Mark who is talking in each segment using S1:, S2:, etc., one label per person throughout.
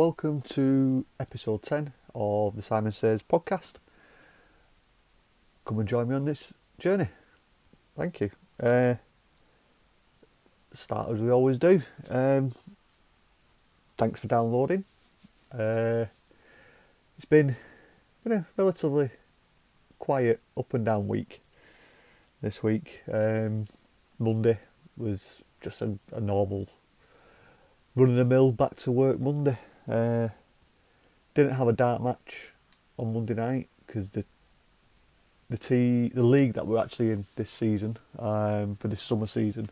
S1: Welcome to episode 10 of the Simon Says podcast. Come and join me on this journey. Thank you. Uh, start as we always do. Um, thanks for downloading. Uh, it's been, been a relatively quiet up and down week this week. Um, Monday was just a, a normal running the mill back to work Monday. Uh, didn't have a dart match on Monday night because the the t the league that we're actually in this season um, for this summer season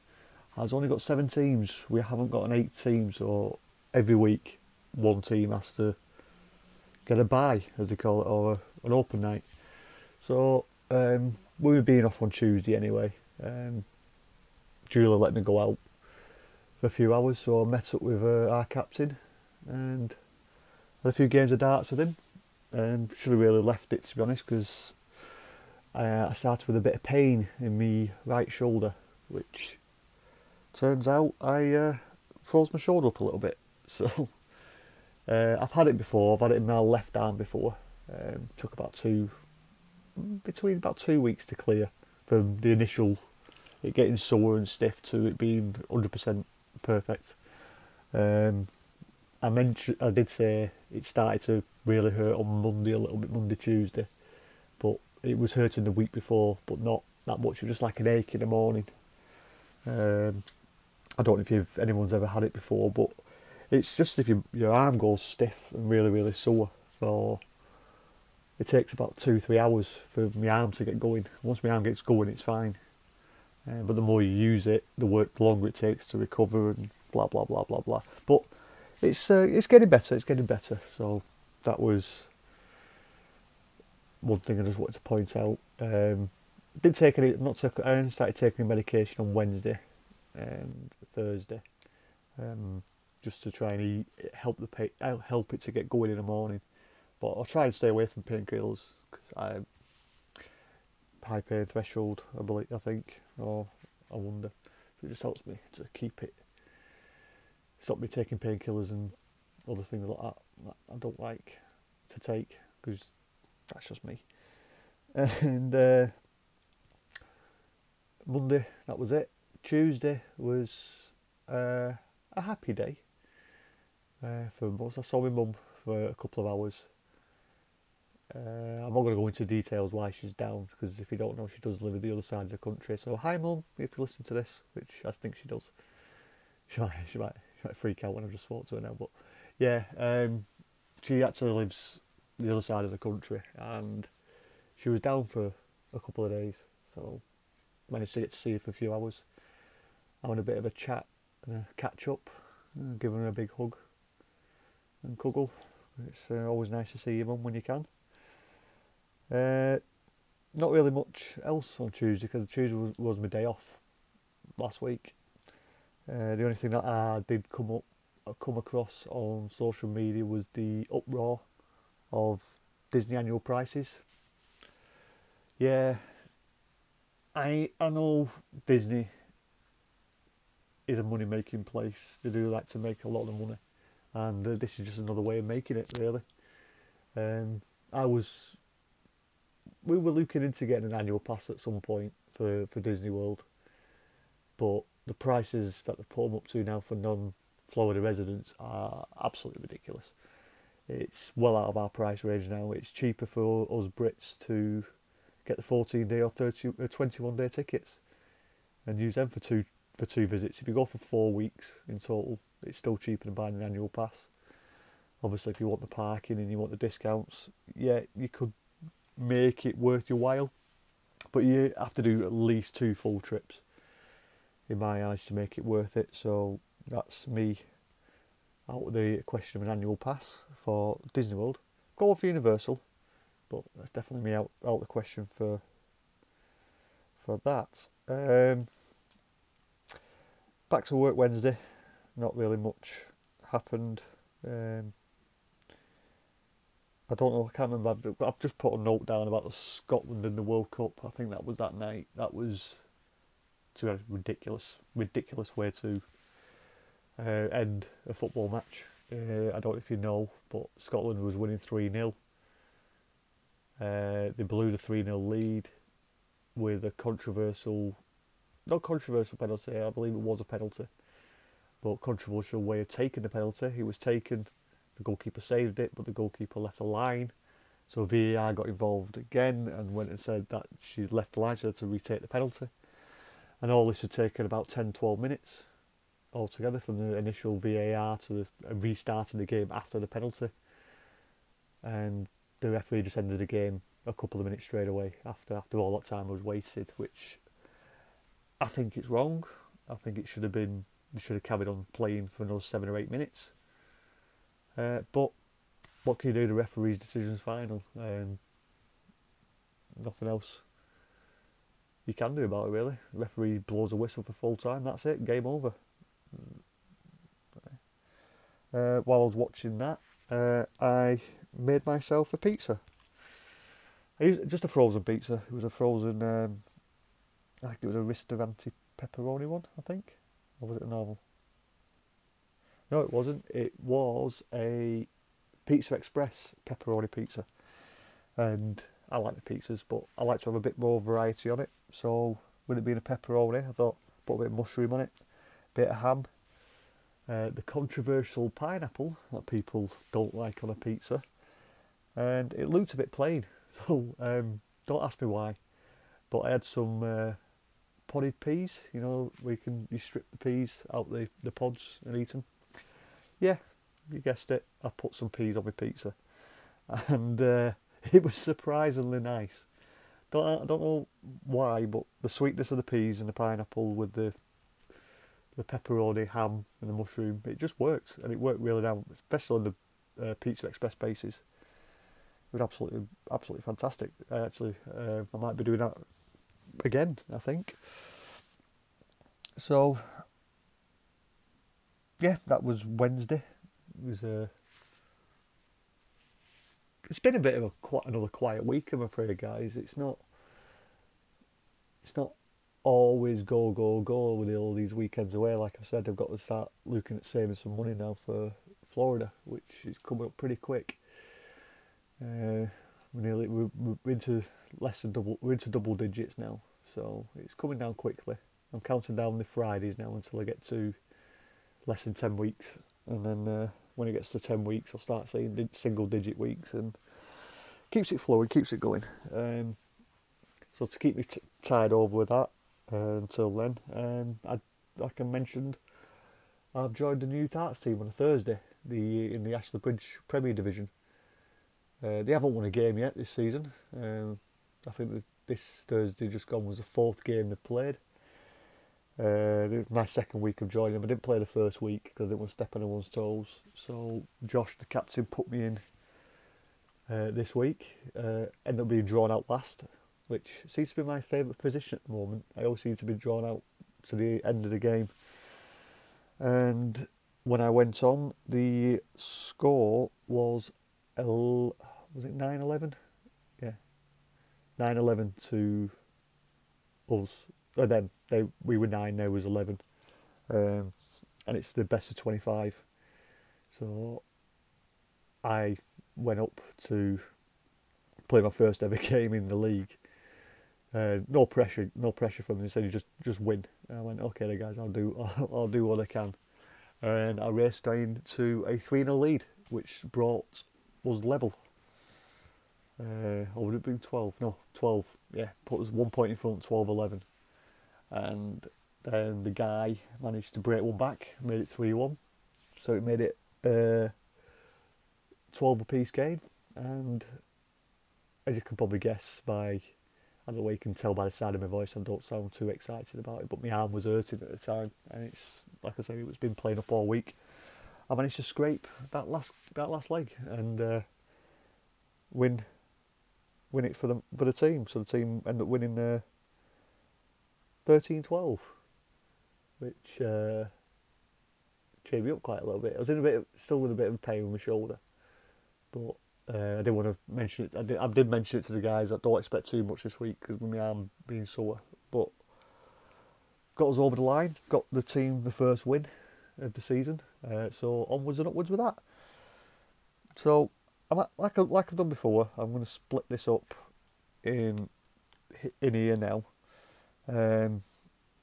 S1: has only got seven teams. We haven't got an eight team, so every week one team has to get a bye, as they call it, or an open night. So um, we were being off on Tuesday anyway. Um, Julia let me go out for a few hours, so I met up with uh, our captain and had a few games of darts with him. And should have really left it to be honest, because I, I started with a bit of pain in my right shoulder, which turns out I uh, froze my shoulder up a little bit. So uh, I've had it before. I've had it in my left arm before. Um, took about two, between about two weeks to clear from the initial it getting sore and stiff to it being 100% perfect. Um, I mentioned, I did say it started to really hurt on Monday a little bit, Monday, Tuesday, but it was hurting the week before, but not that much. It was just like an ache in the morning. Um, I don't know if you've, anyone's ever had it before, but it's just if you, your arm goes stiff and really, really sore for it takes about two, three hours for my arm to get going. Once my arm gets going, it's fine. Uh, but the more you use it, the work, the longer it takes to recover and blah blah blah blah blah. But it's uh, it's getting better. It's getting better. So that was one thing I just wanted to point out. Um, did take any, not took. I only started taking medication on Wednesday and Thursday, um, just to try and eat, help the pain, help it to get going in the morning. But I'll try and stay away from painkillers because I high pain threshold. I believe. I think, or I wonder. So it just helps me to keep it. Stop me taking painkillers and other things like that that I don't like to take because that's just me. And uh, Monday, that was it. Tuesday was uh, a happy day uh, for most. I saw my mum for a couple of hours. Uh, I'm not going to go into details why she's down because if you don't know, she does live at the other side of the country. So hi, mum, if you listen to this, which I think she does. She might, she might, freak out when I've just spoke to her now, but yeah, um, she actually lives the other side of the country, and she was down for a couple of days, so managed to get to see her for a few hours, having a bit of a chat and a catch up, and giving her a big hug and cuddle. It's uh, always nice to see your mum when you can. Uh, not really much else on Tuesday because Tuesday was, was my day off last week. Uh, the only thing that I did come up come across on social media was the uproar of Disney annual prices. Yeah, I I know Disney is a money making place. They do like to make a lot of money, and uh, this is just another way of making it. Really, um, I was we were looking into getting an annual pass at some point for, for Disney World, but the prices that they've put them up to now for non-Florida residents are absolutely ridiculous. It's well out of our price range now. It's cheaper for us Brits to get the 14 day or 30, uh, 21 day tickets and use them for two for two visits. If you go for four weeks in total, it's still cheaper than buying an annual pass. Obviously, if you want the parking and you want the discounts, yeah, you could make it worth your while. But you have to do at least two full trips, in my eyes, to make it worth it. So that's me out of the question of an annual pass for Disney World. Go for Universal, but that's definitely me out out the question for for that. Um, back to work Wednesday. Not really much happened. Um, I don't know. I can't remember. I've just put a note down about the Scotland in the World Cup. I think that was that night. That was to a ridiculous, ridiculous way to uh, end a football match. Uh, I don't know if you know, but Scotland was winning 3 0. Uh, they blew the 3 0 lead with a controversial, not controversial penalty, I believe it was a penalty, but controversial way of taking the penalty. It was taken, the goalkeeper saved it, but the goalkeeper left a line. So VAR got involved again and went and said that she left the line, she had to retake the penalty. And all this had taken about 10 12 minutes altogether from the initial VAR to the restarting the game after the penalty. And the referee just ended the game a couple of minutes straight away after after all that time was wasted, which I think it's wrong. I think it should have been they should have carried on playing for another seven or eight minutes. Uh, but what can you do? The referee's decision's final. Um, nothing else you can do about it really. Referee blows a whistle for full time. That's it. Game over. Uh, while I was watching that, uh, I made myself a pizza. I used just a frozen pizza. It was a frozen. Um, I think it was a Ristorante pepperoni one. I think, or was it a normal? No, it wasn't. It was a Pizza Express pepperoni pizza, and I like the pizzas, but I like to have a bit more variety on it. So, with it being a pepperoni, I thought put a bit of mushroom on it, a bit of ham, uh, the controversial pineapple that people don't like on a pizza, and it looked a bit plain. So um, don't ask me why, but I had some uh, podded peas. You know, we can you strip the peas out the the pods and eat them. Yeah, you guessed it. I put some peas on my pizza, and uh, it was surprisingly nice. Don't I don't know why, but the sweetness of the peas and the pineapple with the the pepperoni, ham, and the mushroom. It just works, and it worked really well, especially on the uh, Pizza Express bases. It was absolutely, absolutely fantastic. actually, uh, I might be doing that again. I think. So, yeah, that was Wednesday. It was a. It's been a bit of a quite another quiet week, I'm afraid, guys. It's not. It's not always go, go, go with all these weekends away. Like I said, I've got to start looking at saving some money now for Florida, which is coming up pretty quick. Uh, we're nearly we're, we're into less than double we're into double digits now, so it's coming down quickly. I'm counting down the Fridays now until I get to less than ten weeks, and then uh, when it gets to ten weeks, I'll start seeing single digit weeks, and keeps it flowing, keeps it going. Um, so to keep me t- tied over with that, uh, until then, um, I, like I mentioned, I've joined the new Tarts team on a Thursday, the in the Ashley Bridge Premier Division. Uh, they haven't won a game yet this season. Um, I think this Thursday just gone was the fourth game they've played. Uh, it was my second week of joining. I didn't play the first week because I didn't want to step on anyone's toes. So Josh, the captain, put me in uh, this week. Uh, ended up being drawn out last which seems to be my favourite position at the moment. I always seem to be drawn out to the end of the game. And when I went on, the score was L, was it 9-11? Yeah, 9-11 to us. Them. They we were nine. There was eleven, um, and it's the best of twenty-five. So I went up to play my first ever game in the league, uh, no pressure, no pressure from him. He said, "You just just win." And I went, "Okay, then, guys, I'll do I'll, I'll do what I can." And I raced down to a 3 0 lead, which brought us level. Uh, or would it be 12? No, 12. Yeah, put us one point in front, 12 11. And then the guy managed to break one back, made it 3 1. So it made it uh, 12 apiece game. And as you can probably guess by I don't know you can tell by the sound of my voice I don't sound too excited about it, but my arm was hurting at the time, and it's like I say, it's been playing up all week. I managed to scrape that last that last leg and uh, win win it for the for the team. So the team ended up winning uh, 13-12, which uh, cheered me up quite a little bit. I was in a bit, of, still in a bit of pain with my shoulder, but uh, I didn't want to mention it. I did, I did mention it to the guys. I don't expect too much this week because my arm being sore. But got us over the line. Got the team the first win of the season. Uh, so onwards and upwards with that. So I'm at, like like I've done before. I'm going to split this up in in here now. Um,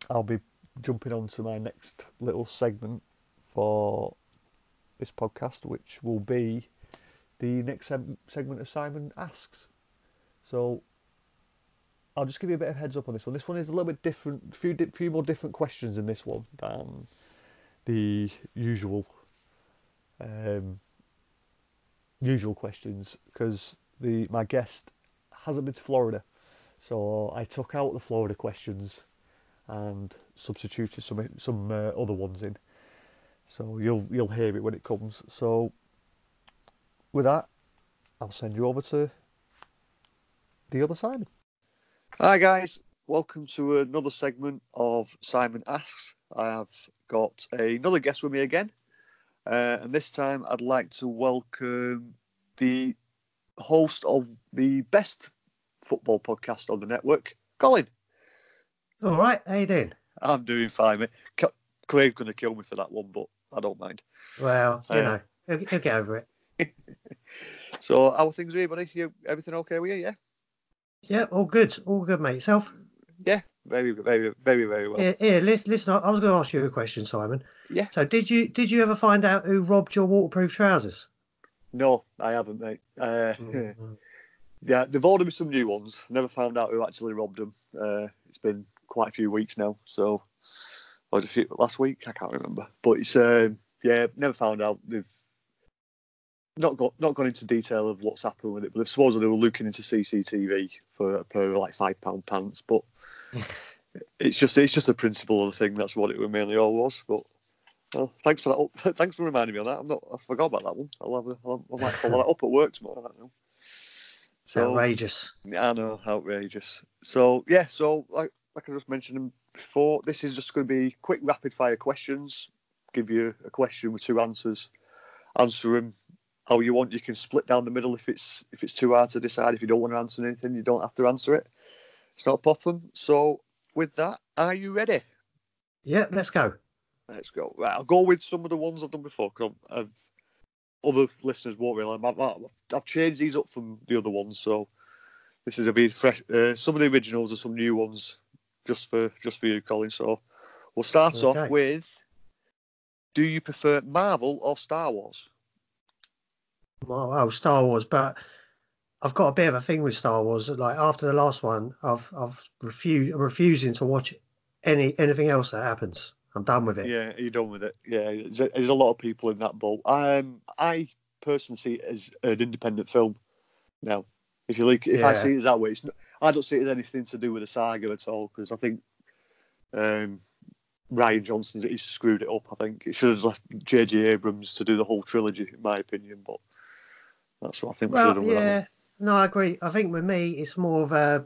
S1: I'll be jumping on to my next little segment for this podcast, which will be the next se- segment of Simon Asks. So I'll just give you a bit of heads up on this one. This one is a little bit different, few di- few more different questions in this one than the usual um, usual questions because the my guest hasn't been to Florida, so I took out the Florida questions and substituted some some uh, other ones in. So you'll you'll hear it when it comes. So with that, I'll send you over to the other Simon. Hi guys, welcome to another segment of Simon Asks. I have got another guest with me again, uh, and this time I'd like to welcome the host of the best football podcast on the network, Colin.
S2: All right, how you doing?
S1: I'm doing fine, mate. C- going to kill me for that one, but I don't mind.
S2: Well, you
S1: Uh,
S2: know, he'll, he'll get over it.
S1: So, how are things with you, buddy? You, everything okay with you? Yeah?
S2: Yeah, all good, all good, mate. Yourself?
S1: Yeah, very, very, very, very well.
S2: Yeah, here, listen, listen. I I was going to ask you a question, Simon.
S1: Yeah.
S2: So, did you did you ever find out who robbed your waterproof trousers?
S1: No, I haven't, mate. Uh,
S2: Mm.
S1: Yeah, they've ordered me some new ones. Never found out who actually robbed them. Uh, it's been quite a few weeks now, so or was it few, last week? I can't remember. But it's um, yeah, never found out. They've not got not gone into detail of what's happened with it, but supposedly were looking into CCTV for a pair of like five pound pants. But it's just it's just a principle of the thing. That's what it mainly all was. But well, thanks for that. Thanks for reminding me of that. I'm not. I forgot about that one. I'll have a, I'll, I might follow that up at work tomorrow. I don't know. So
S2: Outrageous.
S1: I know, outrageous. So yeah, so like like I just mentioned before, this is just going to be quick, rapid fire questions. Give you a question with two answers. Answer them how you want. You can split down the middle if it's if it's too hard to decide. If you don't want to answer anything, you don't have to answer it. It's not a problem. So with that, are you ready?
S2: Yeah, let's go.
S1: Let's go. Right, I'll go with some of the ones I've done before. Cause I've, other listeners won't really. I've, I've, changed these up from the other ones, so this is a bit fresh. Uh, some of the originals and some new ones, just for just for you, Colin. So we'll start
S2: Okay.
S1: off with: Do you prefer Marvel or Star Wars?
S2: Well, oh, Star Wars, but I've got a bit of a thing with Star Wars. Like after the last one, I've I've refused I'm refusing to watch any anything else that happens. I'm done with it.
S1: Yeah, you're done with it. Yeah, there's a, there's a lot of people in that boat. Um, I personally see it as an independent film. Now, if you like, if I see it that way, it's not, I don't see it as anything to do with the saga at all because I think um, Rian Johnson's he's screwed it up. I think it should have left J.J. Abrams to do the whole trilogy, in my opinion. But that's what I think we should have
S2: Well,
S1: done with that one.
S2: yeah, no, I agree. I think with me, it's more of a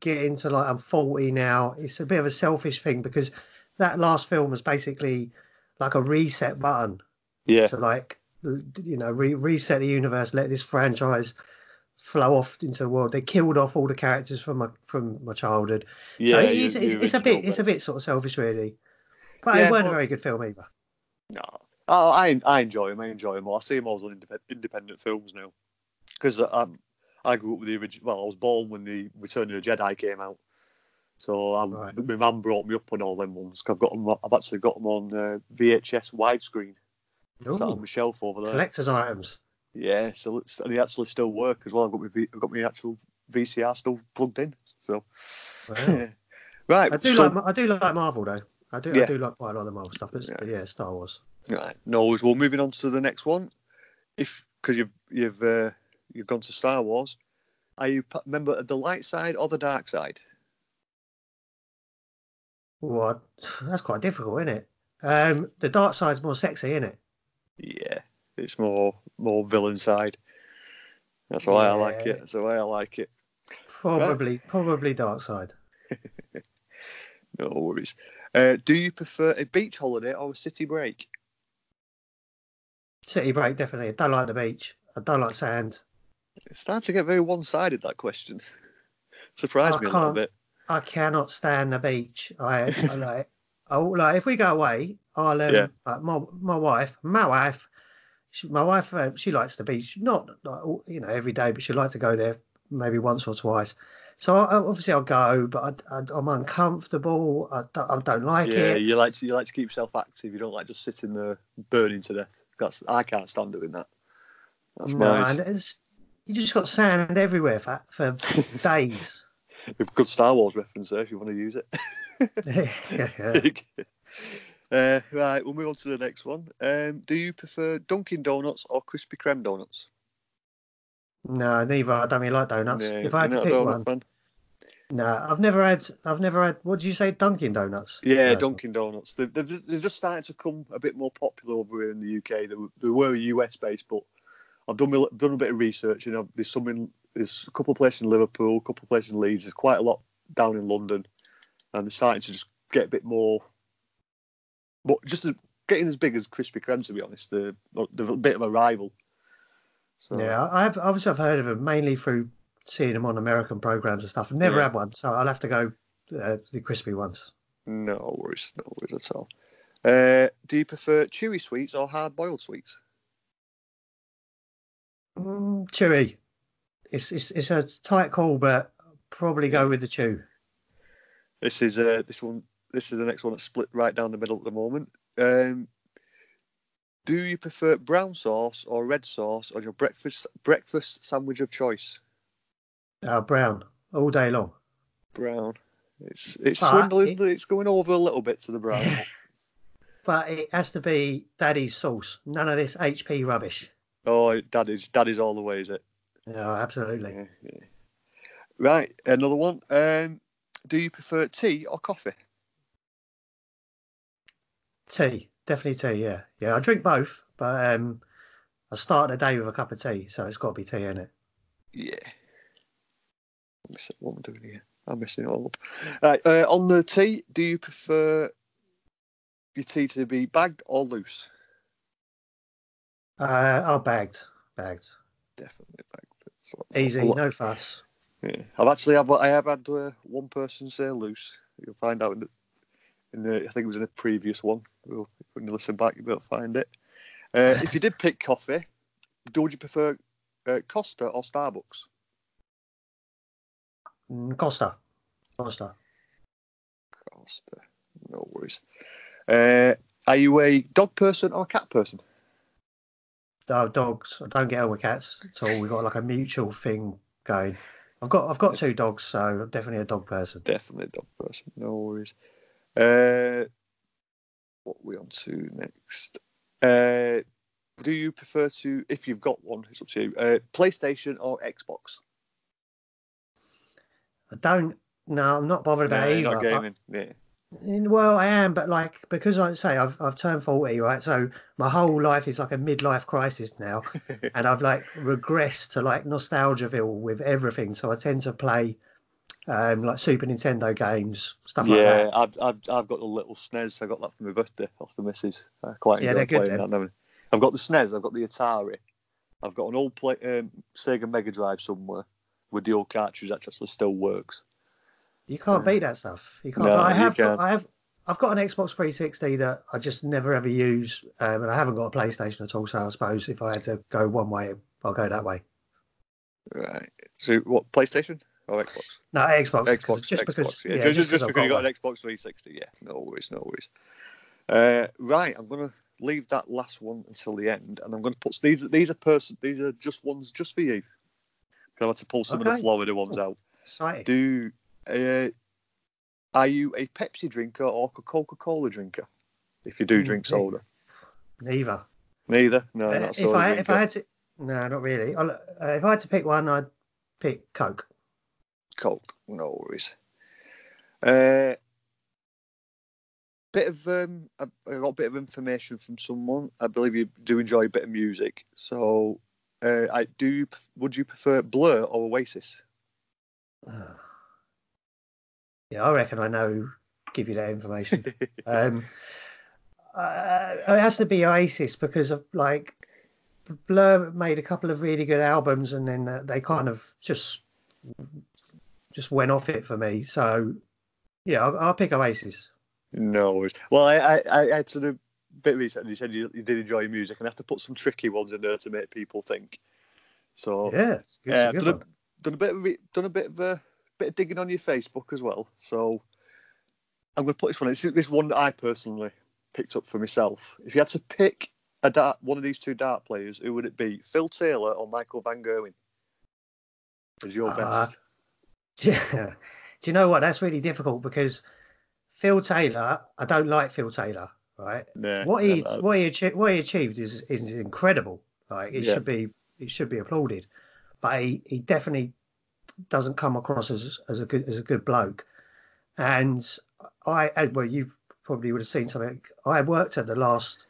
S2: getting to like I'm 40 now. It's a bit of a selfish thing because that last film was basically like a reset button
S1: Yeah,
S2: to like you know re- reset the universe, let this franchise flow off into the world. They killed off all the characters from my from my childhood.
S1: yeah.
S2: so
S1: you-
S2: it's, it's, it's a bit it's a
S1: bit.
S2: sort of selfish really. But
S1: Yeah,
S2: it wasn't
S1: but-
S2: a very good film either.
S1: No, oh, I I enjoy them. I enjoy them. all. I see them all as independent, independent films now because um, I grew up with the original. Well, I was born when the Return of the Jedi came out, so
S2: Right.
S1: my mum brought me up on all them ones. I've got them. I've actually got them on uh, VHS widescreen. Sat on my shelf over there.
S2: collector's items.
S1: Yeah, so it's, and they actually still work as well. I've got my v, I've got my actual VCR still plugged in. So
S2: Wow.
S1: right,
S2: I do
S1: so-
S2: like I do like Marvel though. I do
S1: Yeah.
S2: I do like quite a lot of the Marvel stuff, but
S1: Yeah.
S2: yeah, Star Wars.
S1: Right. No worries. Well, moving on to the next one. If because you've you've uh, you've gone to Star Wars, are you a member of the light side or the dark side?
S2: What? That's quite difficult, isn't it? Um, the dark side's more sexy, isn't it?
S1: Yeah, it's more more villain side. That's why I like it. That's why I like it.
S2: Probably, probably dark side.
S1: No worries. Uh, do you prefer a beach holiday or a city break?
S2: City break, definitely. I don't like the beach. I don't like sand.
S1: It's starting to get very one-sided. That question surprised
S2: I
S1: me a little bit.
S2: I cannot stand the beach. I, I like, I like if we go away, I'll um,
S1: Yeah.
S2: like my my wife, my wife, she, my wife, uh, she likes the beach. not like you know every day, but she likes to go there maybe once or twice. So I, obviously I'll go, but I, I, I'm uncomfortable. I don't, I don't like
S1: yeah,
S2: it.
S1: you like to you like to keep yourself active. You don't like just sitting there burning to death. That's I can't stand doing that. That's
S2: No,
S1: my
S2: and it's you just got sand everywhere for for days.
S1: Good Star Wars reference there if you want to use it. uh, right, we'll move on to the next one. Um, do you prefer Dunkin' Donuts or Krispy Kreme donuts?
S2: No, neither. I don't really like donuts. If I had to pick one,
S1: fan?
S2: no, I've never had. I've never had. What did you say? Dunkin' Donuts.
S1: Yeah,
S2: No.
S1: Dunkin' Donuts. They're, they're, they're just starting to come a bit more popular over here in the UK. They were, they were US based, but I've done done a bit of research. You know, there's some in, there's a couple of places in Liverpool, a couple of places in Leeds. There's quite a lot down in London, and they're starting to just get a bit more. But just getting as big as Krispy Kreme, to be honest, they're, they're a bit of a rival. So,
S2: Yeah, I've obviously I've heard of them mainly through seeing them on American programs and stuff. I've never
S1: Yeah.
S2: had one, so I'll have to go uh, the crispy ones.
S1: No worries, no worries at all. Uh, do you prefer chewy sweets or hard boiled sweets?
S2: Mm, chewy. It's it's it's a tight call, but I'll probably go with the two.
S1: This is uh, this one. This is the next one that's split right down the middle at the moment. Um, do you prefer brown sauce or red sauce on your breakfast breakfast sandwich of choice?
S2: Uh, brown all day long.
S1: Brown. It's it's
S2: But
S1: swindling.
S2: it-
S1: It's going over a little bit to the brown.
S2: But it has to be daddy's sauce. None of this HP rubbish.
S1: oh, daddy's daddy's all the way, is it?
S2: Yeah, absolutely.
S1: Yeah. Right, another one. Um, do you prefer tea or coffee?
S2: Tea, definitely tea. Yeah, yeah. I drink both, but um, I start the day with a cup of tea, so it's got to be tea in it.
S1: Yeah. I'm missing, what am I doing here? I'm missing it all up. Right, uh, on the tea, do you prefer your tea to be bagged or loose?
S2: Uh, oh, bagged, bagged.
S1: Definitely bagged. It's a lot- a
S2: Easy, no fuss.
S1: Yeah. I've actually have I have had uh, one person say loose. You'll find out in the, in the I think it was in a previous one. We'll, when you listen back, you'll be able to find it. Uh, if you did pick coffee, do would you prefer uh, Costa or Starbucks?
S2: Mm, Costa, Costa.
S1: Costa. No worries. Uh, are you a dog person or a cat person?
S2: Oh, dogs. I don't get on with cats at all. We've got like a mutual thing going. I've got I've got two dogs, so I'm definitely a dog person.
S1: Definitely a dog person. No worries. Uh, what are we on to next? Uh, do you prefer to, if you've got one, it's up to you, uh, PlayStation or Xbox?
S2: I don't. No, I'm not bothered about
S1: Yeah,
S2: either.
S1: not gaming. Yeah.
S2: Well, I am, but like because I say I've I've turned forty, right? So my whole life is like a midlife crisis now, and I've like regressed to like nostalgiaville with everything. So I tend to play um like Super Nintendo games, stuff like
S1: yeah,
S2: that.
S1: I've, I've I've got the little SNES. I got that for my birthday off the missus. I quite
S2: Yeah,
S1: enjoy
S2: they're good
S1: playing
S2: then.
S1: that. now. I've got the SNES. I've got the Atari. I've got an old play, um, Sega Mega Drive somewhere with the old cartridge that actually still works.
S2: You can't beat that stuff. You can't.
S1: No,
S2: but I have got. I have I've got an Xbox 360 that I just never ever use, um, and I haven't got a PlayStation at all. So I suppose if I had to go one way, I'll go that way.
S1: Right. So what? PlayStation or Xbox?
S2: No, Xbox.
S1: Xbox,
S2: just
S1: Xbox,
S2: because.
S1: yeah,
S2: Yeah,
S1: just, just,
S2: I've
S1: because you got
S2: one.
S1: an Xbox 360, yeah, no worries, no worries. Uh, right, I'm gonna leave that last one until the end, and I'm gonna put these. These are person. These are just ones just for you. 'Cause I had to pull some of the Florida ones out.
S2: Exciting.
S1: Do uh, are you a Pepsi drinker or a Coca Cola drinker? If you do
S2: Mm,
S1: drink soda,
S2: Neither.
S1: neither. No,
S2: Uh, if I
S1: drinker.
S2: if I had to, no, not really. Uh, if I had to pick one, I'd pick Coke.
S1: Coke, no worries. Uh, bit of um, I, I got a bit of information from someone. I believe you do enjoy a bit of music. So, uh, I do. You, would you prefer Blur or Oasis?
S2: Yeah, I reckon I know. Give you that information. um, uh, it has to be Oasis because of like Blur made a couple of really good albums, and then uh, they kind of just just went off it for me. So yeah, I'll, I'll pick Oasis.
S1: no worries. Well, I, I, I had to do bit of research. and You said you, you did enjoy your music, and I have to put some tricky ones in there to make people think. So
S2: Yeah, it's
S1: yeah,
S2: a
S1: done, a, done a bit of re- done a bit of a bit of digging on your Facebook as well. So I'm going to put this one. This is this one that I personally picked up for myself. If you had to pick a dart, one of these two dart players, who would it be? Phil Taylor or Michael Van Gerwen? As your
S2: Uh,
S1: best.
S2: Yeah. Do you know what? That's really difficult because Phil Taylor, I don't like Phil Taylor, right?
S1: Yeah,
S2: what he
S1: yeah,
S2: what he achieved, what he achieved is is incredible. Like it
S1: Yeah.
S2: should be it should be applauded, but he, he definitely doesn't come across as as a good as a good bloke. And I well, you probably would have seen something. I worked at the last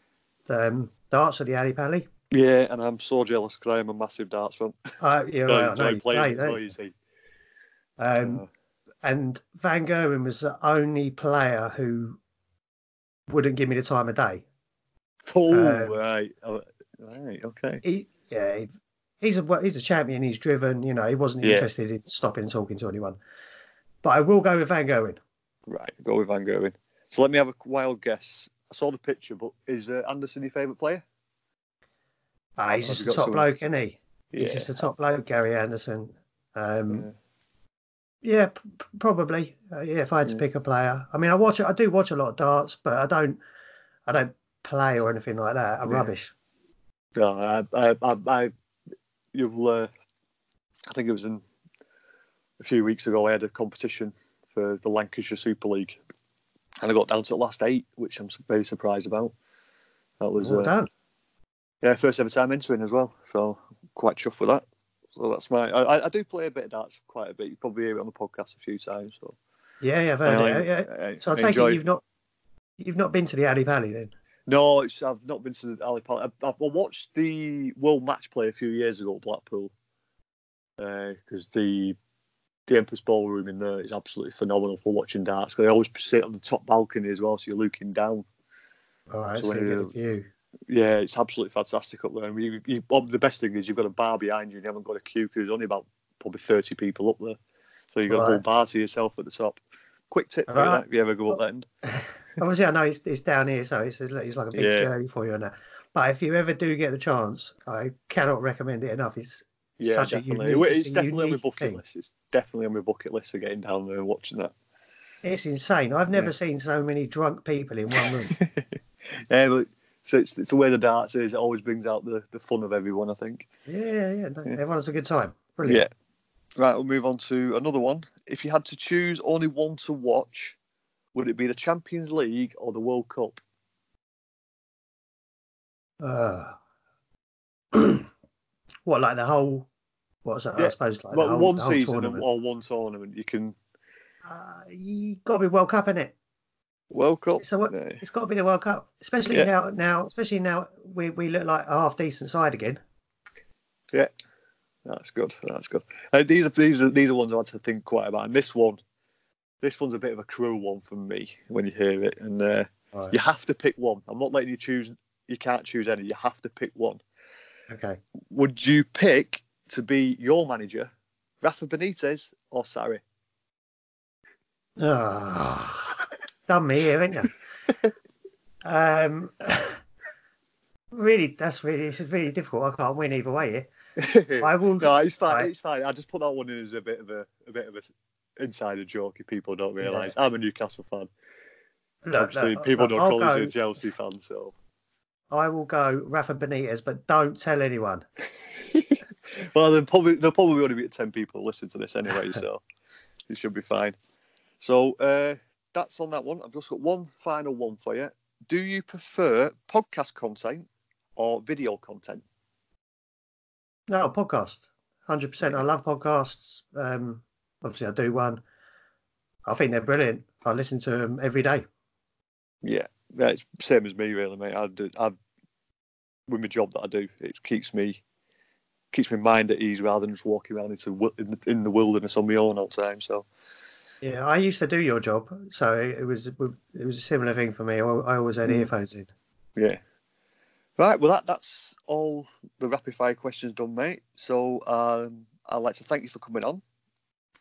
S2: um, darts of the Ali Pally.
S1: yeah, and I'm so jealous because I am a massive darts fan.
S2: Uh, yeah,
S1: I
S2: well, no, no,
S1: it,
S2: no.
S1: no, you see.
S2: Um,
S1: Uh,
S2: and Van Gerwen was the only player who wouldn't give me the time of day.
S1: oh,
S2: um,
S1: right, right, okay.
S2: He, yeah, he's a he's a champion. He's driven. You know, he wasn't
S1: Yeah.
S2: interested in stopping and talking to anyone. But I will go with Van Gerwen.
S1: Right, go with Van Gerwen. So let me have a wild guess. I saw the picture, but is uh, Anderson your favourite player?
S2: Ah, he's just a top
S1: someone-
S2: bloke, isn't he? He's just a top bloke, Gary Anderson. Um,
S1: Yeah.
S2: yeah, p- probably. Uh, yeah, if I had to
S1: Yeah.
S2: pick a player, I mean, I watch it. I do watch a lot of darts, but I don't. I don't play or anything like that. I'm
S1: Yeah.
S2: rubbish.
S1: No, I, I, I, I you'll, uh, I think it was in a few weeks ago. I had a competition for the Lancashire Super League, and I got down to the last eight, which I'm very surprised about. That was
S2: Well
S1: uh,
S2: done.
S1: yeah, first ever time entering as well, so quite chuffed with that. So that's my. I, I- do play a bit of darts, quite a bit. You probably hear it on the podcast a few times. So
S2: Yeah, yeah, I've heard
S1: I-
S2: it, yeah.
S1: I-
S2: So I
S1: I
S2: take
S1: enjoy-
S2: it you've not you've not been to the Ali Pally then.
S1: No, it's, I've not been to the Ali Pally. I, I watched the World Matchplay a few years ago at Blackpool uh, because the the Empress Ballroom in there is absolutely phenomenal for watching darts. 'Cause they always sit on the top balcony as well, so you're looking down.
S2: All right,
S1: So
S2: so you get a view.
S1: Yeah, it's absolutely fantastic up there. And you, you, well, the best thing is you've got a bar behind you and you haven't got a queue because there's only about probably 30 people up there. So you've got a whole bar to yourself at the top. Quick tip for you,
S2: Right.
S1: that, if you ever go up that end.
S2: Obviously, I know it's, it's down here, so it's, it's like a big
S1: Yeah.
S2: journey for you and that. But if you ever do get the chance, I cannot recommend it enough. It's
S1: Yeah,
S2: such a
S1: definitely.
S2: unique,
S1: it's
S2: it's a
S1: definitely on my bucket
S2: thing.
S1: list. It's definitely on my bucket list for getting down there and watching that.
S2: It's insane. I've never
S1: Yeah.
S2: seen so many drunk people in one room.
S1: yeah, but so it's, it's the way the darts is. It always brings out the, the fun of everyone, I think.
S2: yeah, yeah.
S1: Yeah.
S2: Everyone has a good time. Brilliant.
S1: Yeah. Right, we'll move on to another one. If you had to choose only one to watch, would it be the Champions League or the World Cup?
S2: Uh, what, like the whole? What's that? I suppose like
S1: well,
S2: whole,
S1: one season
S2: tournament.
S1: or one tournament, you can
S2: Uh, you got to be World Cup in it.
S1: World Cup.
S2: So what?
S1: Yeah.
S2: It's got to be the World Cup, especially
S1: Yeah.
S2: now. Now, especially now, we, we look like a half decent side again.
S1: Yeah, that's good. That's good. Uh, these are these are these are ones I had to think quite about, and this one, this one's a bit of a cruel one for me when you hear it, and uh,
S2: Right.
S1: you have to pick one. I'm not letting you choose. You can't choose any. You have to pick one.
S2: Okay.
S1: Would you pick to be your manager, Rafa Benitez or Sarri?
S2: Ah, done me here, haven't you? um, really, that's really it's really difficult. I can't win either way here. I will.
S1: no, it's fine.
S2: Right.
S1: It's fine. I just put that one in as a bit of a a bit of a insider joke. If people don't realise, I'm a Newcastle fan.
S2: look,
S1: Obviously,
S2: look,
S1: people
S2: look,
S1: don't
S2: I'll
S1: call
S2: go,
S1: me a Chelsea fan, so.
S2: I will go Rafa Benitez, but don't tell anyone.
S1: well, there'll probably there'll probably only be ten people listen to this anyway, so it should be fine. So uh, that's on that one. I've just got one final one for you. Do you prefer podcast content or video content?
S2: No podcast, hundred percent. I love podcasts. Um, obviously, I do one. I think they're brilliant. I listen to them every day.
S1: Yeah, yeah, it's same as me, really, mate. I do. I with my job that I do, it keeps me keeps my mind at ease rather than just walking around into in the, in the wilderness on my own all the time. So
S2: Yeah, I used to do your job, so it, it was it was a similar thing for me. I, I always had
S1: Mm.
S2: earphones in.
S1: yeah. Right, well that that's all the rapid fire questions done, mate. So um, I'd like to thank you for coming on.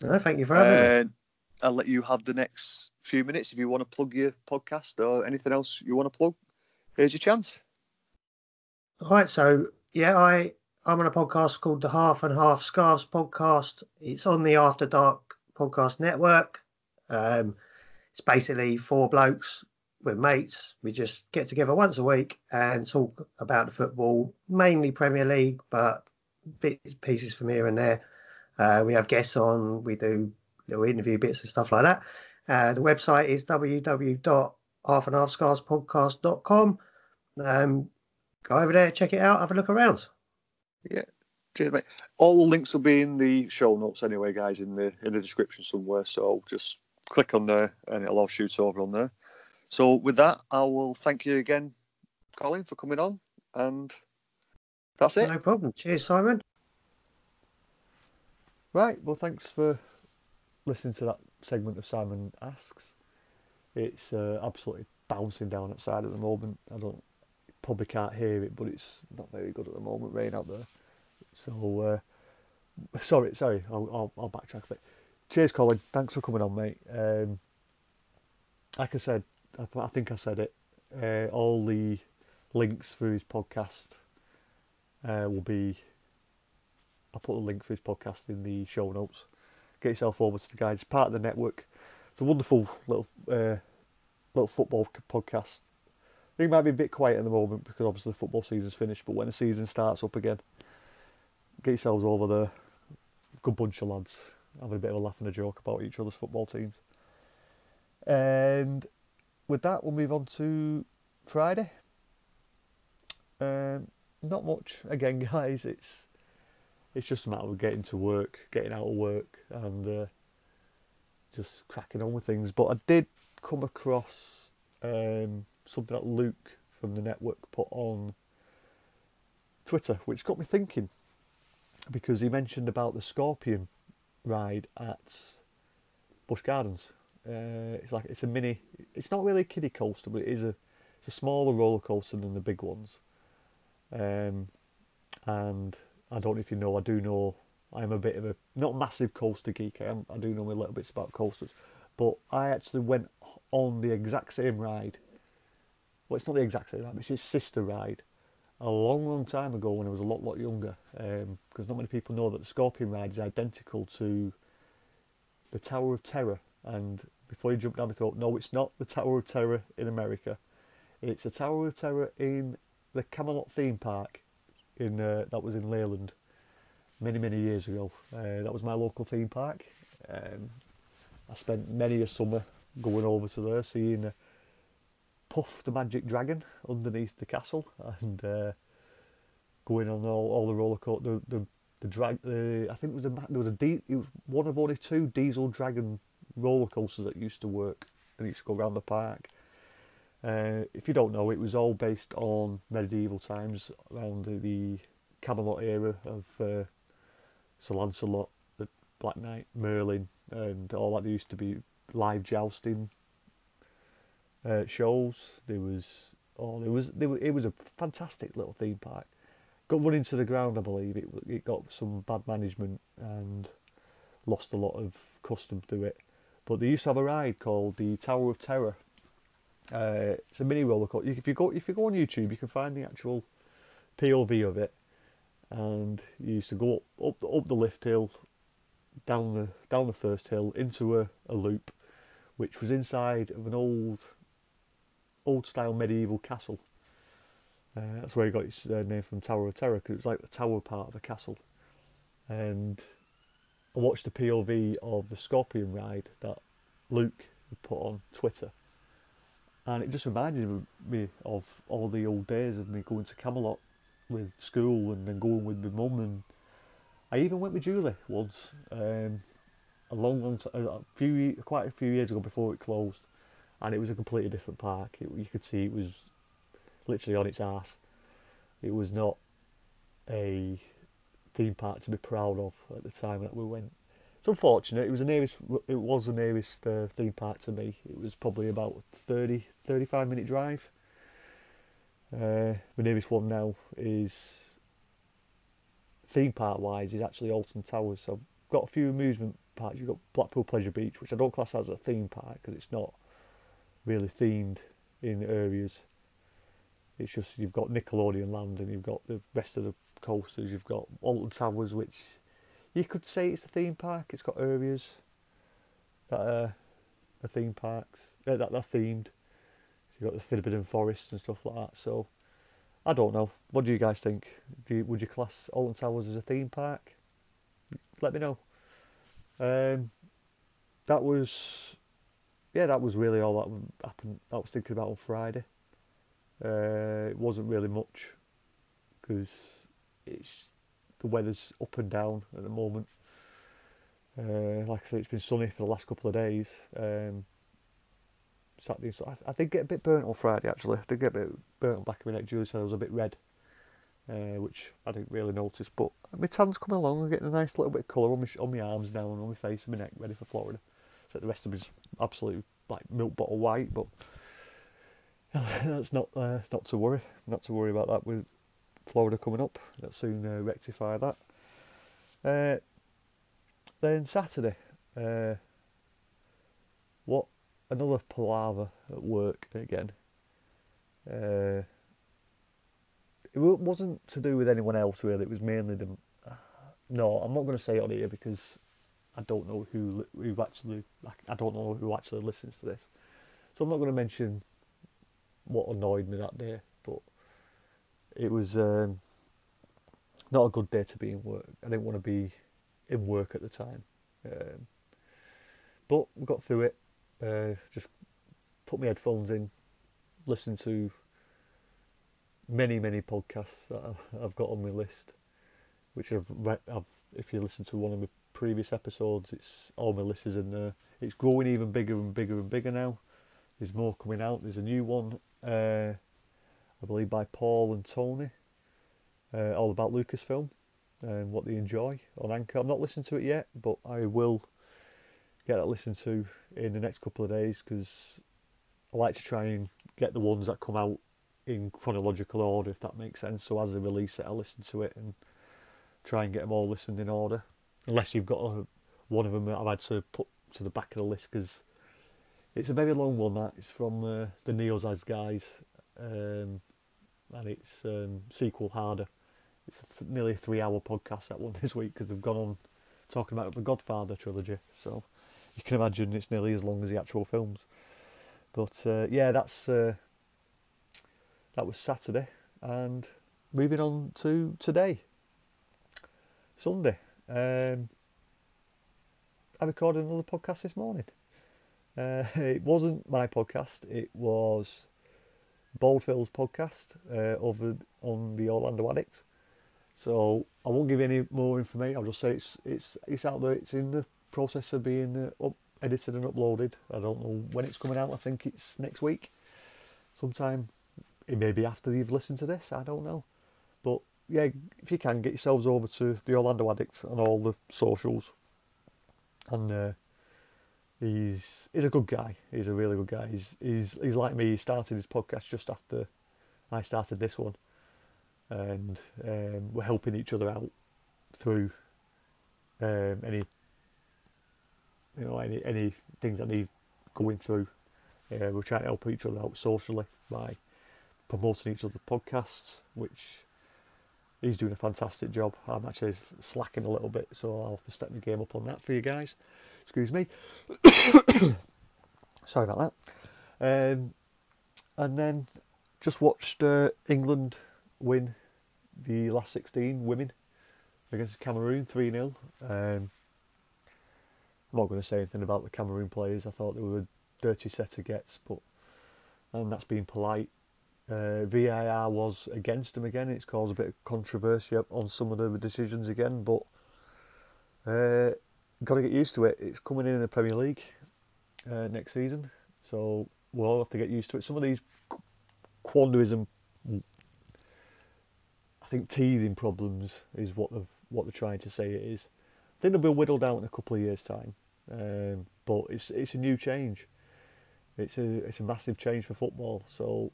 S2: No, thank you for having me.
S1: I'll let you have the next few minutes if you want to plug your podcast or anything else you want to plug.
S3: here's your chance.
S2: All right, so yeah, I I'm on a podcast called the Half and Half Scarves podcast. It's on the After Dark podcast network. Um, it's basically four blokes We're mates. We just get together once a week and talk about the football, mainly Premier League, but bits pieces from here and there. Uh, we have guests on. We do little interview bits and stuff like that. Uh, the website is www.halfandhalfscarvespodcast.com. Um, go over there, check it out, have a look around.
S3: Yeah. Cheers, mate. All the links will be in the show notes anyway, guys, in the in the description somewhere. So just click on there and it'll all shoot over on there. So with that, I will thank you again, Colin, for coming on, and that's it.
S2: No problem. Cheers, Simon.
S1: Right, well, thanks for listening to that segment of Simon Asks. It's uh, absolutely bouncing down outside at the moment. I don't probably can't hear it, but it's not very good at the moment, rain out there. So, uh, sorry, sorry, I'll, I'll, I'll backtrack a bit. Cheers, Colin. Thanks for coming on, mate. Um, like I said, I, I think I said it. Uh, all the links for his podcast uh, will be. I'll put a link for his podcast in the show notes. Get yourself over to the guys. It's part of the network. It's a wonderful little uh, little football podcast. I think it might be a bit quiet at the moment because obviously the football season's finished. But when the season starts up again, get yourselves over there. Good bunch of lads having a bit of a laugh and a joke about each other's football teams. And with that, we'll move on to Friday. Um, not much again, guys. It's it's just a matter of getting to work, getting out of work, and uh, just cracking on with things. But I did come across um, something that Luke from the network put on Twitter, which got me thinking because he mentioned about the Scorpion ride at Busch Gardens. Uh, it's like it's a mini. It's not really a kiddie coaster, but it is a it's a smaller roller coaster than the big ones. Um, and I don't know if you know. I do know. I'm a bit of a not massive coaster geek. I, am, I do know a little bits about coasters, but I actually went on the exact same ride. Well, it's not the exact same ride. It's his sister ride. A long, long time ago when I was a lot, lot younger, because um, not many people know that the Scorpion ride is identical to the Tower of Terror and before you jump down the throat, no, it's not the Tower of Terror in America. It's the Tower of Terror in the Camelot theme park in uh, that was in Leyland many many years ago. Uh, that was my local theme park. Um, I spent many a summer going over to there, seeing uh, Puff the Magic Dragon underneath the castle, and uh, going on all, all the roller coaster. The, the the drag. The, I think it was a there was a it was one of only two diesel dragon roller coasters that used to work and used to go around the park. Uh, if you don't know, it was all based on medieval times around the, the Camelot era of uh, Sir Lancelot, the Black Knight, Merlin, and all that. There used to be live jousting uh, shows. There was oh, there was there it was a fantastic little theme park. Got run into the ground, I believe. It it got some bad management and lost a lot of custom to it. But they used to have a ride called the Tower of Terror. It's a mini roller coaster. If you go if you go on YouTube, you can find the actual POV of it. And you used to go up up the, up the lift hill, down the down the first hill into a, a loop, which was inside of an old old style medieval castle. Uh, that's where he got his uh, name from Tower of Terror because it was like the tower part of the castle. And I watched the POV of the Scorpion ride that Luke put on Twitter, and it just reminded me of all the old days of me going to Camelot with school and then going with my mum and I even went with Julie once um, a long, long a few quite a few years ago before it closed, and it was a completely different park. It, you could see it was literally on its ass. It was not a theme park to be proud of at the time that we went. It's unfortunate. It was the nearest. It was the nearest uh, theme park to me. It was probably about 30, 35 minute drive. Uh, the nearest one now is theme park wise is actually Alton Towers. So I've got a few amusement parks. You've got Blackpool Pleasure Beach, which I don't class as a theme park because it's not really themed in areas. It's just you've got Nickelodeon Land and you've got the rest of the coasters. You've got Alton Towers, which you could say it's a theme park. It's got areas that are, are theme parks uh, that are themed. So you've got the Fiddlebin Forest and stuff like that. So I don't know. What do you guys think? Do you, would you class Alton Towers as a theme park? Let me know. Um, that was, yeah, that was really all that happened. I was thinking about on Friday. Uh, it wasn't really much because it's the weather's up and down at the moment. Uh, like I said, it's been sunny for the last couple of days. Um, Saturday, so I, I, did get a bit burnt on Friday actually. I did get a bit burnt on back of my neck. Julie said I was a bit red, uh, which I didn't really notice. But my tan's coming along. I'm getting a nice little bit of colour on my on my arms now and on my face and my neck, ready for Florida. So the rest of me's absolutely like milk bottle white, but that's not uh, not to worry. Not to worry about that with Florida coming up. They'll soon uh, rectify that. Uh, then Saturday, uh, what another palaver at work again. Uh, it wasn't to do with anyone else really. It was mainly the. no, I'm not going to say it on here because I don't know who who actually. like, I don't know who actually listens to this, so I'm not going to mention what annoyed me that day. It was um, not a good day to be in work. I didn't want to be in work at the time, um, but we got through it. Uh, just put my headphones in, listen to many many podcasts that I've got on my list, which I've, I've if you listen to one of my previous episodes, it's all my list is in there. It's growing even bigger and bigger and bigger now. There's more coming out. There's a new one, uh, I believe, by Paul and Tony, uh, all about Lucasfilm and what they enjoy on Anchor. I'm not listening to it yet, but I will get that listened to in the next couple of days because I like to try and get the ones that come out in chronological order, if that makes sense. So as they release it, I listen to it and try and get them all listened in order. Unless you've got a, one of them that I've had to put to the back of the list because it's a very long one. That it's from uh, the Neozaz guys, um, and it's um, sequel harder. It's a, nearly a three-hour podcast that one this week because they've gone on talking about the Godfather trilogy. So you can imagine it's nearly as long as the actual films. But uh, yeah, that's uh, that was Saturday, and moving on to today, Sunday. Um, I recorded another podcast this morning. Uh, it wasn't my podcast; it was Bald Phil's podcast uh, over on the Orlando Addict. So I won't give any more information. I'll just say it's it's it's out there. It's in the process of being uh, up, edited and uploaded. I don't know when it's coming out. I think it's next week, sometime. It may be after you've listened to this. I don't know, but yeah, if you can get yourselves over to the Orlando Addict on all the socials, and uh, he's he's a good guy. He's a really good guy. He's he's he's like me. He started his podcast just after I started this one, and um, we're helping each other out through um, any you know, any any things that need going through. Uh, we're trying to help each other out socially by promoting each other's podcasts, which he's doing a fantastic job. I'm actually slacking a little bit, so I'll have to step my game up on that for you guys. Excuse me. Sorry about that. Um, and then just watched uh, England win the last 16 women against Cameroon 3 0. Um, I'm not going to say anything about the Cameroon players. I thought they were a dirty set of gets, but and that's being polite. Uh, VAR was against them again. It's caused a bit of controversy on some of the decisions again, but uh, got to get used to it. It's coming in in the Premier League uh, next season, so we'll all have to get used to it. Some of these quandaries and I think teething problems is what they what they're trying to say it is. I think they'll be whittled out in a couple of years' time. Um, but it's it's a new change. It's a it's a massive change for football. So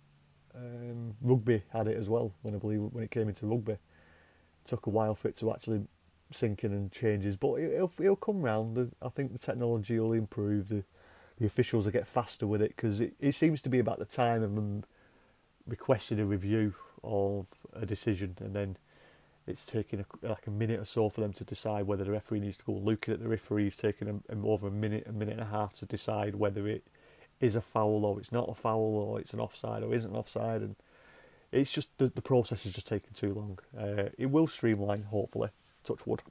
S1: um, rugby had it as well. When I believe when it came into rugby, it took a while for it to actually sink in and changes. But it, will it'll come round. I think the technology will improve. The the officials will get faster with it because it, it seems to be about the time of them requesting a review of a decision, and then it's taking a, like a minute or so for them to decide whether the referee needs to go looking at the referee. It's taking a, over a minute, a minute and a half to decide whether it is a foul or it's not a foul or it's an offside or isn't an offside, and it's just the, the process is just taking too long. Uh, it will streamline, hopefully. Touch wood.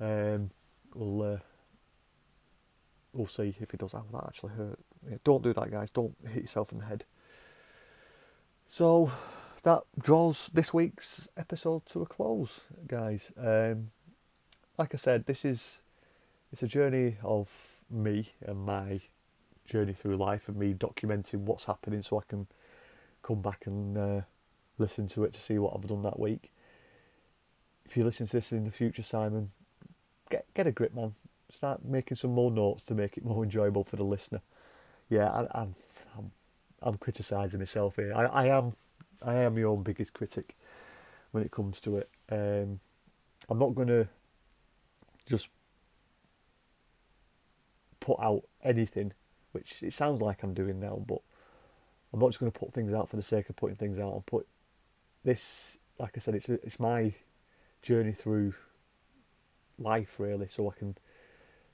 S1: Um, we'll uh, we'll see if it does. Oh, that actually hurt. Yeah, don't do that, guys. Don't hit yourself in the head. So that draws this week's episode to a close, guys. Um, like I said, this is it's a journey of me and my journey through life, and me documenting what's happening, so I can come back and uh, listen to it to see what I've done that week. If you listen to this in the future, Simon, get get a grip, man. Start making some more notes to make it more enjoyable for the listener. Yeah, I, I'm I'm, I'm criticising myself here. I, I am I am my own biggest critic when it comes to it. Um, I'm not to just put out anything, which it sounds like I'm doing now, but I'm not just going to put things out for the sake of putting things out. and put this, like I said, it's it's my journey through life really, so I can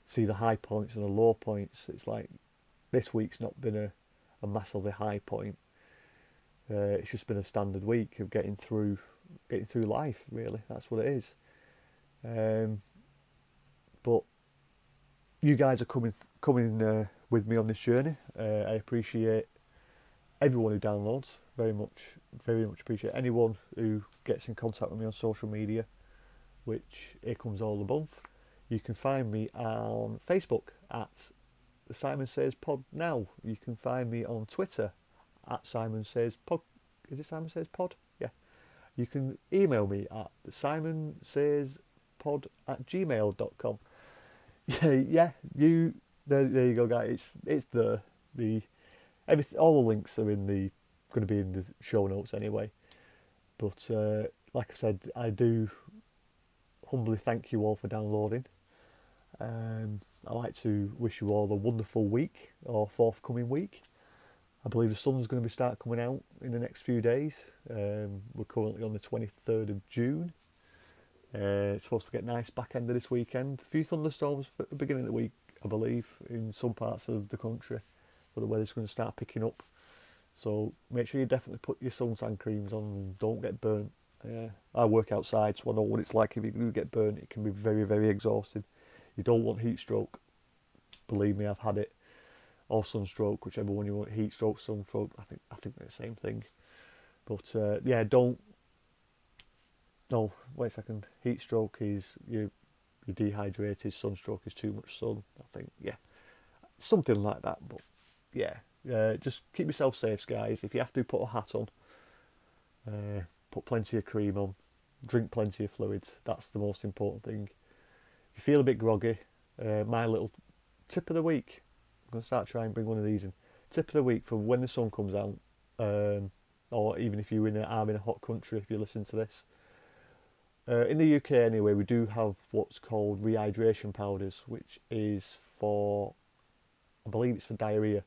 S1: see the high points and the low points. It's like this week's not been a, a massively high point. Uh, it's just been a standard week of getting through getting through life. Really, that's what it is. Um, but you guys are coming coming uh, with me on this journey. Uh, I appreciate everyone who downloads very much, very much appreciate anyone who gets in contact with me on social media, which here comes all the above. You can find me on Facebook at the Simon Says Pod now. You can find me on Twitter at Simon Says Pod. Is it Simon Says Pod? Yeah. You can email me at Simon Says Pod at gmail.com. Yeah, yeah, you there, there you go guys. It's it's the the everything all the links are in the going to be in the show notes anyway. But uh, like I said, I do humbly thank you all for downloading. Um, I like to wish you all a wonderful week or forthcoming week. I believe the sun's going to be start coming out in the next few days. Um, we're currently on the 23rd of June. Uh, it's supposed to get nice back end of this weekend. A few thunderstorms at the beginning of the week, I believe, in some parts of the country, but the weather's going to start picking up. So make sure you definitely put your suntan creams on and don't get burnt. Yeah, I work outside, so I know what it's like if you do get burnt. It can be very, very exhausting. You don't want heat stroke. Believe me, I've had it. Or sunstroke, whichever one you want. Heat stroke, sunstroke. I think I think they're the same thing. But uh, yeah, don't. No, wait a second. Heat stroke is you you're dehydrated. Sunstroke is too much sun. I think yeah, something like that. But yeah, uh, just keep yourself safe, guys. If you have to, put a hat on. Uh, put plenty of cream on. Drink plenty of fluids. That's the most important thing. If you feel a bit groggy, uh, my little tip of the week. I'm going to start trying to bring one of these in. Tip of the week for when the sun comes out, um, or even if you're in a, I'm in a hot country, if you listen to this. Uh, in the UK, anyway, we do have what's called rehydration powders, which is for, I believe it's for diarrhea.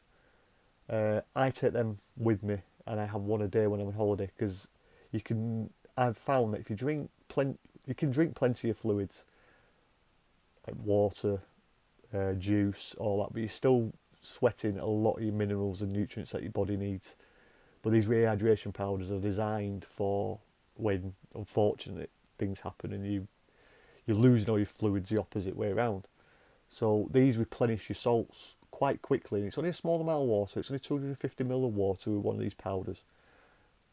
S1: Uh, I take them with me, and I have one a day when I'm on holiday because you can. I've found that if you drink plenty, you can drink plenty of fluids, like water, uh, juice, all that, but you're still sweating a lot of your minerals and nutrients that your body needs. But these rehydration powders are designed for when unfortunate things happen and you you're losing all your fluids the opposite way around. So these replenish your salts quite quickly. And It's only a small amount of water. It's only 250 ml of water with one of these powders.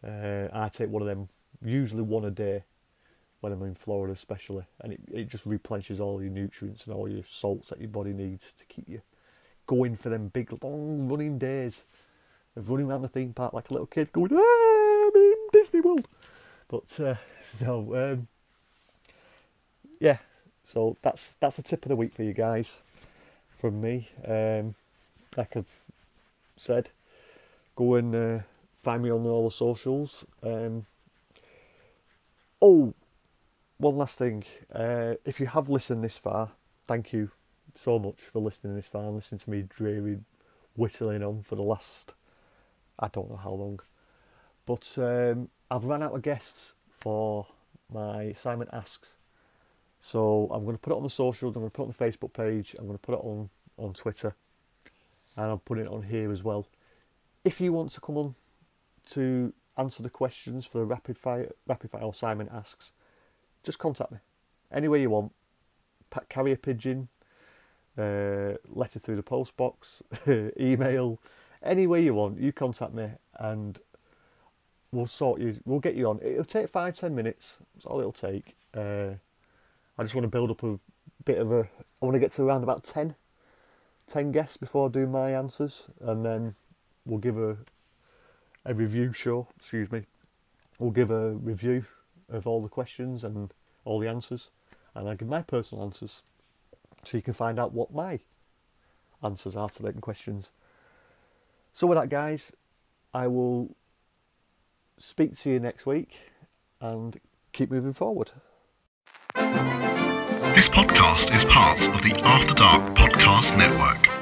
S1: Uh, I take one of them, usually one a day, when I'm in Florida especially, and it, it just replenishes all your nutrients and all your salts that your body needs to keep you going for them big long running days of running around the theme park like a little kid going, ah, I'm in Disney World. But uh, no, um, yeah. So that's that's a tip of the week for you guys from me. Um, like I've said, go and uh, find me on all the socials. Um, oh, one last thing. Uh, if you have listened this far, thank you so much for listening this far and listening to me dreary whistling on for the last, I don't know how long. But um, I've run out of guests for my Simon Asks. So I'm going to put it on the socials, I'm going to put it on the Facebook page, I'm going to put it on, on Twitter, and I'm putting it on here as well. If you want to come on to answer the questions for the rapid fire, rapid fire or Simon Asks, just contact me. Any way you want. Carry a pigeon, uh, letter through the post box, email, any way you want. You contact me and we'll sort you. We'll get you on. It'll take five ten minutes. That's all it'll take. Uh, I just want to build up a bit of a. I want to get to around about 10, 10 guests before I do my answers, and then we'll give a a review show. Excuse me. We'll give a review of all the questions and all the answers, and I give my personal answers, so you can find out what my answers are to the questions. So with that, guys, I will speak to you next week and keep moving forward.
S4: This podcast is part of the After Dark Podcast Network.